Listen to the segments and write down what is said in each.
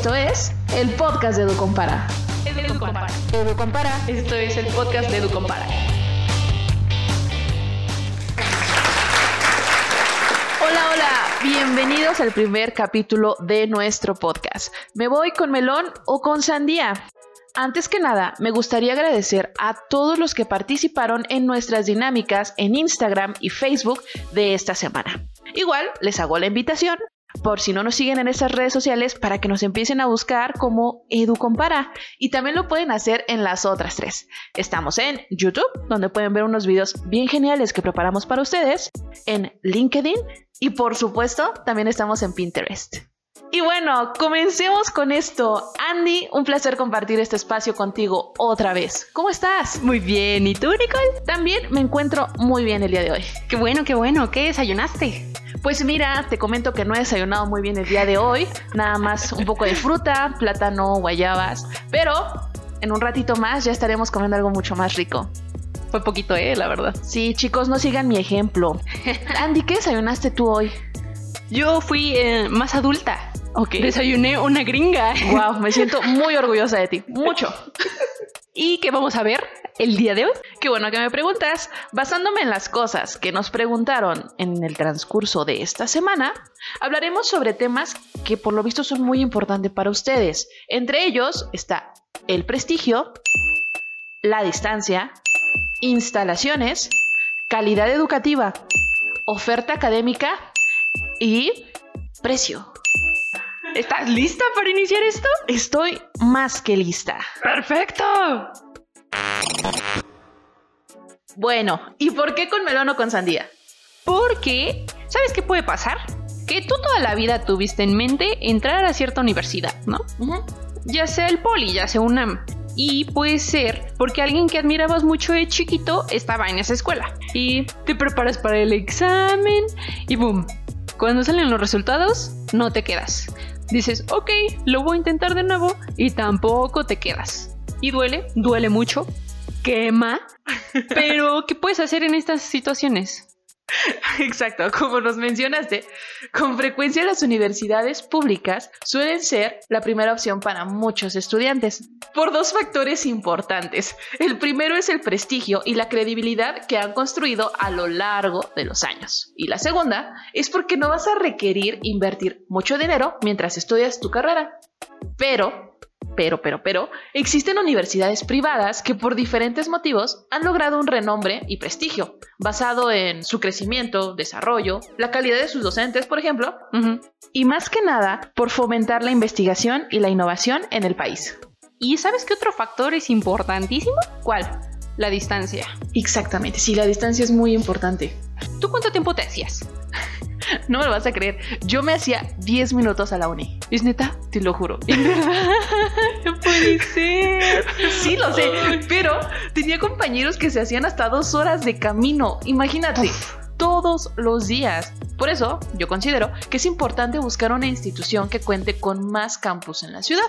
Esto es el podcast de EduCompara. EduCompara. EduCompara. Esto es el podcast de EduCompara. Hola, hola, bienvenidos al primer capítulo de nuestro podcast. ¿Me voy con melón o con sandía? Antes que nada, me gustaría agradecer a todos los que participaron en nuestras dinámicas en Instagram y Facebook de esta semana. Igual les hago la invitación por si no nos siguen en esas redes sociales para que nos empiecen a buscar como EduCompara y también lo pueden hacer en las otras tres. Estamos en YouTube, donde pueden ver unos videos bien geniales que preparamos para ustedes, en LinkedIn y por supuesto también estamos en Pinterest. Y bueno, comencemos con esto. Andy, un placer compartir este espacio contigo otra vez. ¿Cómo estás? Muy bien, ¿y tú, Nicole? También me encuentro muy bien el día de hoy. Qué bueno, qué bueno. ¿Qué desayunaste? Pues mira, te comento que no he desayunado muy bien el día de hoy. Nada más un poco de fruta, plátano, guayabas. Pero en un ratito más ya estaremos comiendo algo mucho más rico. Fue poquito, eh, la verdad. Sí, chicos, no sigan mi ejemplo. Andy, ¿qué desayunaste tú hoy? Yo fui eh, más adulta. Ok. Desayuné una gringa. Wow, me siento muy orgullosa de ti. Mucho. ¿Y qué vamos a ver el día de hoy? Qué bueno que me preguntas. Basándome en las cosas que nos preguntaron en el transcurso de esta semana, hablaremos sobre temas que por lo visto son muy importantes para ustedes. Entre ellos está el prestigio, la distancia, instalaciones, calidad educativa, oferta académica y precio. ¿Estás lista para iniciar esto? Estoy más que lista. ¡Perfecto! Bueno, ¿y por qué con melón o con sandía? Porque, ¿sabes qué puede pasar? Que tú toda la vida tuviste en mente entrar a cierta universidad, ¿no? Ya sea el poli, ya sea UNAM. Y puede ser porque alguien que admirabas mucho de chiquito estaba en esa escuela. Y te preparas para el examen y boom. Cuando salen los resultados, no te quedas dices, ok, lo voy a intentar de nuevo y tampoco te quedas. Y duele, duele mucho, quema, pero ¿qué puedes hacer en estas situaciones? Exacto, como nos mencionaste, con frecuencia las universidades públicas suelen ser la primera opción para muchos estudiantes, por dos factores importantes. El primero es el prestigio y la credibilidad que han construido a lo largo de los años. Y la segunda es porque no vas a requerir invertir mucho dinero mientras estudias tu carrera. Pero pero, pero, pero, existen universidades privadas que por diferentes motivos han logrado un renombre y prestigio, basado en su crecimiento, desarrollo, la calidad de sus docentes, por ejemplo, y más que nada por fomentar la investigación y la innovación en el país. ¿Y sabes qué otro factor es importantísimo? ¿Cuál? La distancia. Exactamente, sí, la distancia es muy importante. ¿Tú cuánto tiempo te hacías? No me lo vas a creer. Yo me hacía 10 minutos a la uni. ¿Es neta? Te lo juro. ¿En verdad? No puede ser. Sí, lo sé. Pero tenía compañeros que se hacían hasta dos horas de camino. Imagínate todos los días. Por eso, yo considero que es importante buscar una institución que cuente con más campus en la ciudad,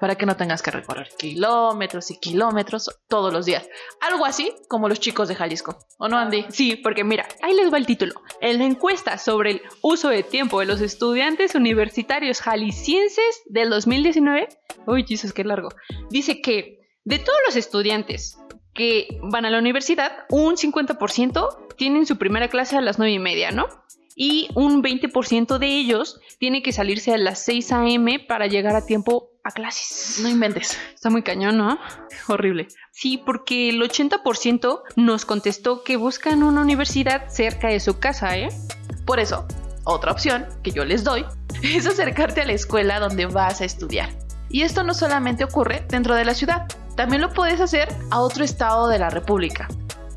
para que no tengas que recorrer kilómetros y kilómetros todos los días. Algo así como los chicos de Jalisco. ¿O no, Andy? Sí, porque mira, ahí les va el título. En la encuesta sobre el uso de tiempo de los estudiantes universitarios jaliscienses del 2019, uy, Jesus, qué largo, dice que de todos los estudiantes que van a la universidad, un 50% tienen su primera clase a las 9 y media, ¿no? Y un 20% de ellos tiene que salirse a las 6 a.m. para llegar a tiempo a clases. No inventes. Está muy cañón, ¿no? Horrible. Sí, porque el 80% nos contestó que buscan una universidad cerca de su casa, ¿eh? Por eso, otra opción que yo les doy es acercarte a la escuela donde vas a estudiar. Y esto no solamente ocurre dentro de la ciudad, también lo puedes hacer a otro estado de la República.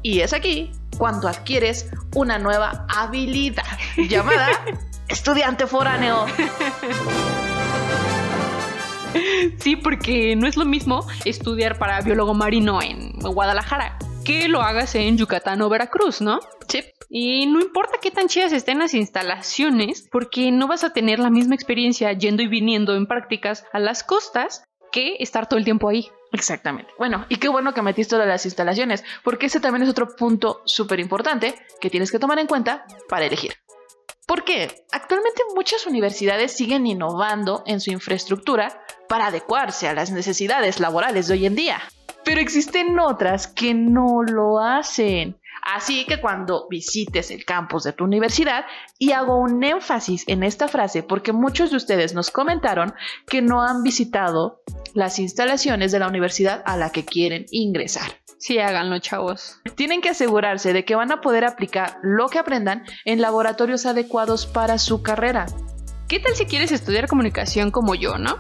Y es aquí cuando adquieres una nueva habilidad llamada estudiante foráneo. Sí, porque no es lo mismo estudiar para biólogo marino en Guadalajara que lo hagas en Yucatán o Veracruz, ¿no? Sí. Y no importa qué tan chidas estén las instalaciones, porque no vas a tener la misma experiencia yendo y viniendo en prácticas a las costas que estar todo el tiempo ahí. Exactamente. Bueno, y qué bueno que metiste de las instalaciones, porque ese también es otro punto súper importante que tienes que tomar en cuenta para elegir. ¿Por qué? Actualmente muchas universidades siguen innovando en su infraestructura para adecuarse a las necesidades laborales de hoy en día. Pero existen otras que no lo hacen. Así que cuando visites el campus de tu universidad, y hago un énfasis en esta frase porque muchos de ustedes nos comentaron que no han visitado las instalaciones de la universidad a la que quieren ingresar. Sí, háganlo, chavos. Tienen que asegurarse de que van a poder aplicar lo que aprendan en laboratorios adecuados para su carrera. ¿Qué tal si quieres estudiar comunicación como yo, no?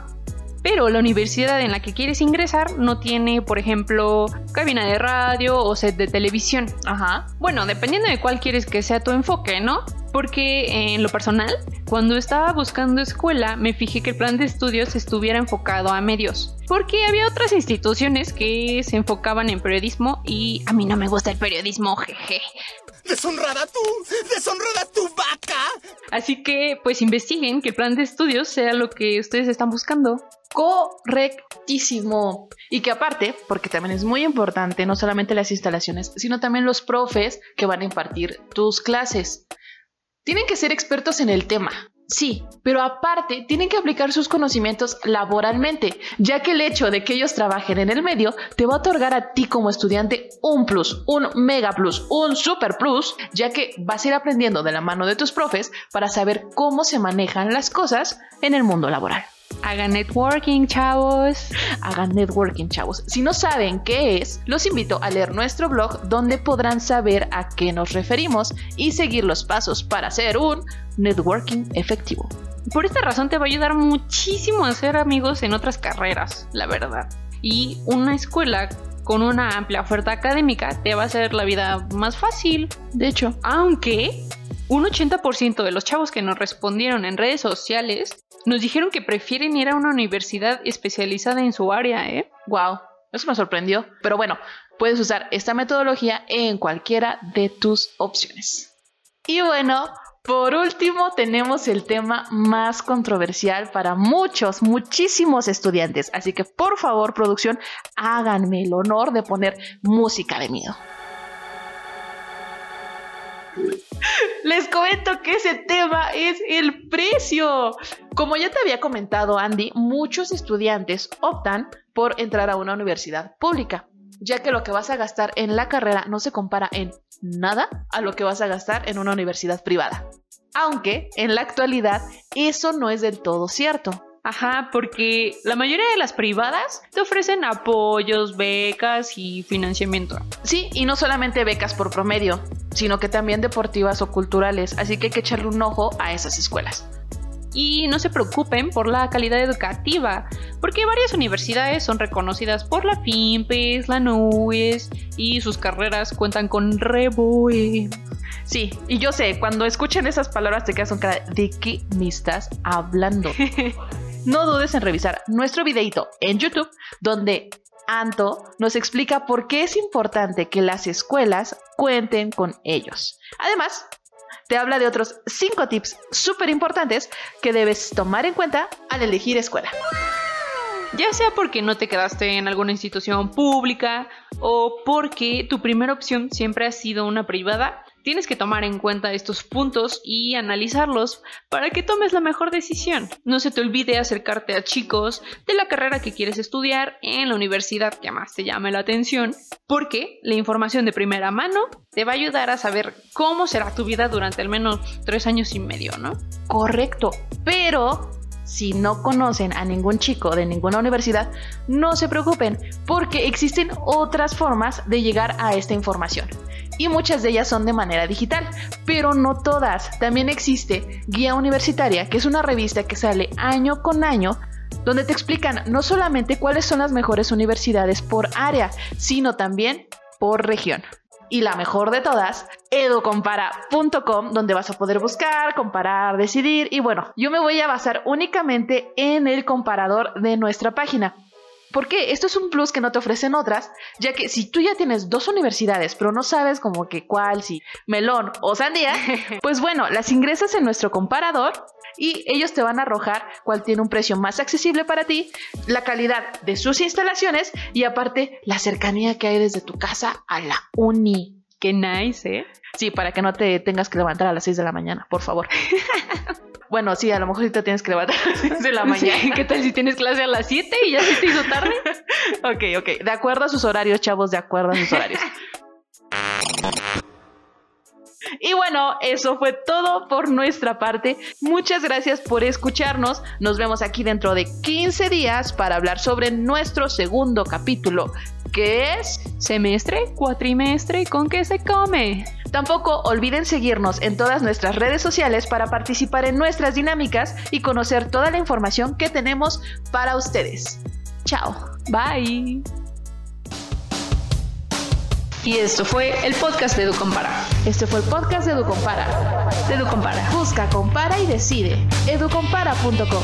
Pero la universidad en la que quieres ingresar no tiene, por ejemplo, cabina de radio o set de televisión. Ajá. Bueno, dependiendo de cuál quieres que sea tu enfoque, ¿no? Porque en lo personal, cuando estaba buscando escuela, me fijé que el plan de estudios estuviera enfocado a medios. Porque había otras instituciones que se enfocaban en periodismo y a mí no me gusta el periodismo, jeje. ¡Deshonrada tú! ¡Deshonrada tu vaca! Así que, pues investiguen que el plan de estudios sea lo que ustedes están buscando. Correctísimo. Y que aparte, porque también es muy importante, no solamente las instalaciones, sino también los profes que van a impartir tus clases. Tienen que ser expertos en el tema. Sí, pero aparte tienen que aplicar sus conocimientos laboralmente, ya que el hecho de que ellos trabajen en el medio te va a otorgar a ti como estudiante un plus, un mega plus, un super plus, ya que vas a ir aprendiendo de la mano de tus profes para saber cómo se manejan las cosas en el mundo laboral. Hagan networking, chavos. Hagan networking, chavos. Si no saben qué es, los invito a leer nuestro blog donde podrán saber a qué nos referimos y seguir los pasos para hacer un networking efectivo. Por esta razón te va a ayudar muchísimo a hacer amigos en otras carreras, la verdad. Y una escuela con una amplia oferta académica te va a hacer la vida más fácil. De hecho, aunque un 80% de los chavos que nos respondieron en redes sociales nos dijeron que prefieren ir a una universidad especializada en su área, ¿eh? Wow, eso me sorprendió. Pero bueno, puedes usar esta metodología en cualquiera de tus opciones. Y bueno, por último tenemos el tema más controversial para muchos, muchísimos estudiantes. Así que por favor, producción, háganme el honor de poner música de miedo. Les comento que ese tema es el precio. Como ya te había comentado Andy, muchos estudiantes optan por entrar a una universidad pública, ya que lo que vas a gastar en la carrera no se compara en nada a lo que vas a gastar en una universidad privada. Aunque en la actualidad eso no es del todo cierto. Ajá, porque la mayoría de las privadas te ofrecen apoyos, becas y financiamiento. Sí, y no solamente becas por promedio, sino que también deportivas o culturales, así que hay que echarle un ojo a esas escuelas. Y no se preocupen por la calidad educativa, porque varias universidades son reconocidas por la FIMPES, la NUES y sus carreras cuentan con REBOE. Sí, y yo sé, cuando escuchen esas palabras te quedas con cara de qué me estás hablando. no dudes en revisar nuestro videito en YouTube, donde Anto nos explica por qué es importante que las escuelas cuenten con ellos. Además, te habla de otros 5 tips súper importantes que debes tomar en cuenta al elegir escuela. Ya sea porque no te quedaste en alguna institución pública o porque tu primera opción siempre ha sido una privada, Tienes que tomar en cuenta estos puntos y analizarlos para que tomes la mejor decisión. No se te olvide acercarte a chicos de la carrera que quieres estudiar en la universidad que más te llame la atención, porque la información de primera mano te va a ayudar a saber cómo será tu vida durante al menos tres años y medio, ¿no? Correcto, pero si no conocen a ningún chico de ninguna universidad, no se preocupen, porque existen otras formas de llegar a esta información y muchas de ellas son de manera digital, pero no todas. También existe Guía Universitaria, que es una revista que sale año con año donde te explican no solamente cuáles son las mejores universidades por área, sino también por región. Y la mejor de todas, educompara.com, donde vas a poder buscar, comparar, decidir. Y bueno, yo me voy a basar únicamente en el comparador de nuestra página. Porque esto es un plus que no te ofrecen otras, ya que si tú ya tienes dos universidades, pero no sabes como que cuál, si melón o sandía, pues bueno, las ingresas en nuestro comparador y ellos te van a arrojar cuál tiene un precio más accesible para ti, la calidad de sus instalaciones y aparte la cercanía que hay desde tu casa a la uni. Qué nice, ¿eh? Sí, para que no te tengas que levantar a las 6 de la mañana, por favor. bueno, sí, a lo mejor sí te tienes que levantar a las 6 de la mañana. Sí, ¿Qué tal si tienes clase a las 7 y ya se te hizo tarde? ok, ok. De acuerdo a sus horarios, chavos, de acuerdo a sus horarios. Y bueno, eso fue todo por nuestra parte. Muchas gracias por escucharnos. Nos vemos aquí dentro de 15 días para hablar sobre nuestro segundo capítulo, que es Semestre, cuatrimestre, ¿con qué se come? Tampoco olviden seguirnos en todas nuestras redes sociales para participar en nuestras dinámicas y conocer toda la información que tenemos para ustedes. Chao. Bye. Y esto fue el podcast de EduCompara. Este fue el podcast de EduCompara. De EduCompara. Busca, compara y decide. educompara.com.